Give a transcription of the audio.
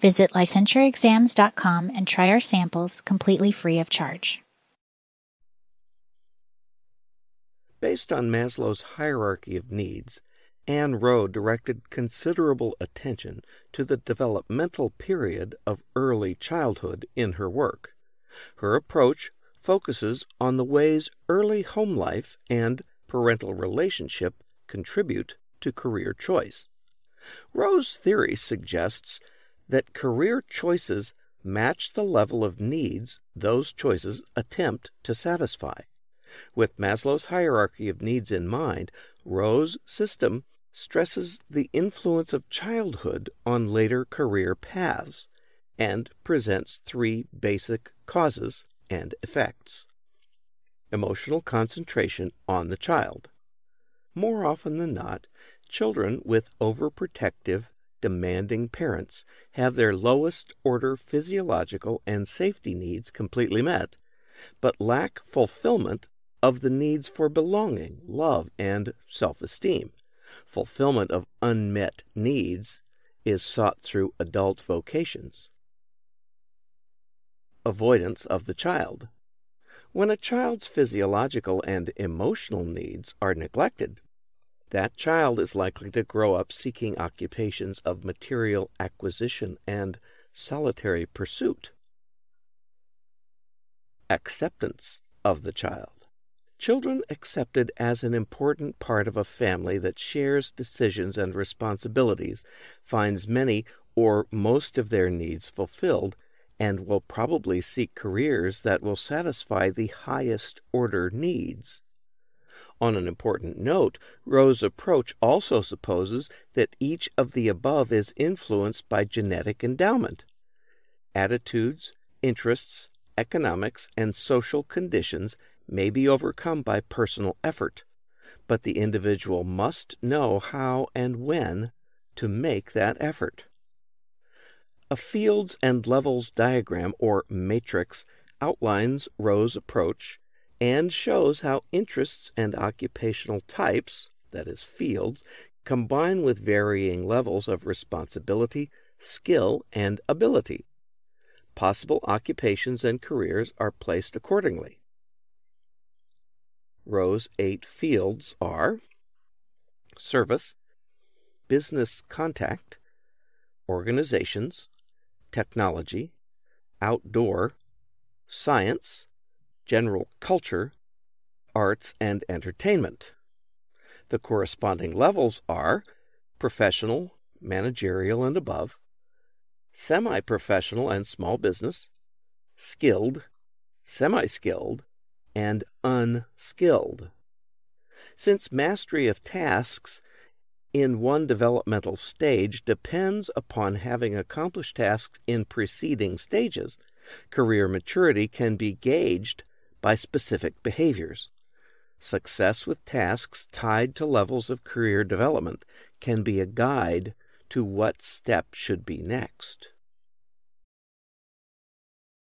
Visit licensureexams.com and try our samples completely free of charge. Based on Maslow's hierarchy of needs, Anne Roe directed considerable attention to the developmental period of early childhood in her work. Her approach focuses on the ways early home life and parental relationship contribute to career choice. Roe's theory suggests that career choices match the level of needs those choices attempt to satisfy. With Maslow's hierarchy of needs in mind, Roe's system stresses the influence of childhood on later career paths and presents three basic causes and effects. Emotional concentration on the child. More often than not, children with overprotective demanding parents have their lowest order physiological and safety needs completely met, but lack fulfillment of the needs for belonging, love, and self esteem. Fulfillment of unmet needs is sought through adult vocations. Avoidance of the child. When a child's physiological and emotional needs are neglected, that child is likely to grow up seeking occupations of material acquisition and solitary pursuit. Acceptance of the child. Children accepted as an important part of a family that shares decisions and responsibilities finds many or most of their needs fulfilled and will probably seek careers that will satisfy the highest order needs. On an important note, Roe's approach also supposes that each of the above is influenced by genetic endowment. Attitudes, interests, economics, and social conditions may be overcome by personal effort, but the individual must know how and when to make that effort. A fields and levels diagram or matrix outlines Roe's approach and shows how interests and occupational types, that is, fields, combine with varying levels of responsibility, skill, and ability. Possible occupations and careers are placed accordingly. Roe's eight fields are service, business contact, organizations, technology, outdoor, science, general culture, arts, and entertainment. The corresponding levels are professional, managerial, and above, semi professional and small business, skilled, semi skilled, and unskilled. Since mastery of tasks in one developmental stage depends upon having accomplished tasks in preceding stages, career maturity can be gauged by specific behaviors. Success with tasks tied to levels of career development can be a guide to what step should be next.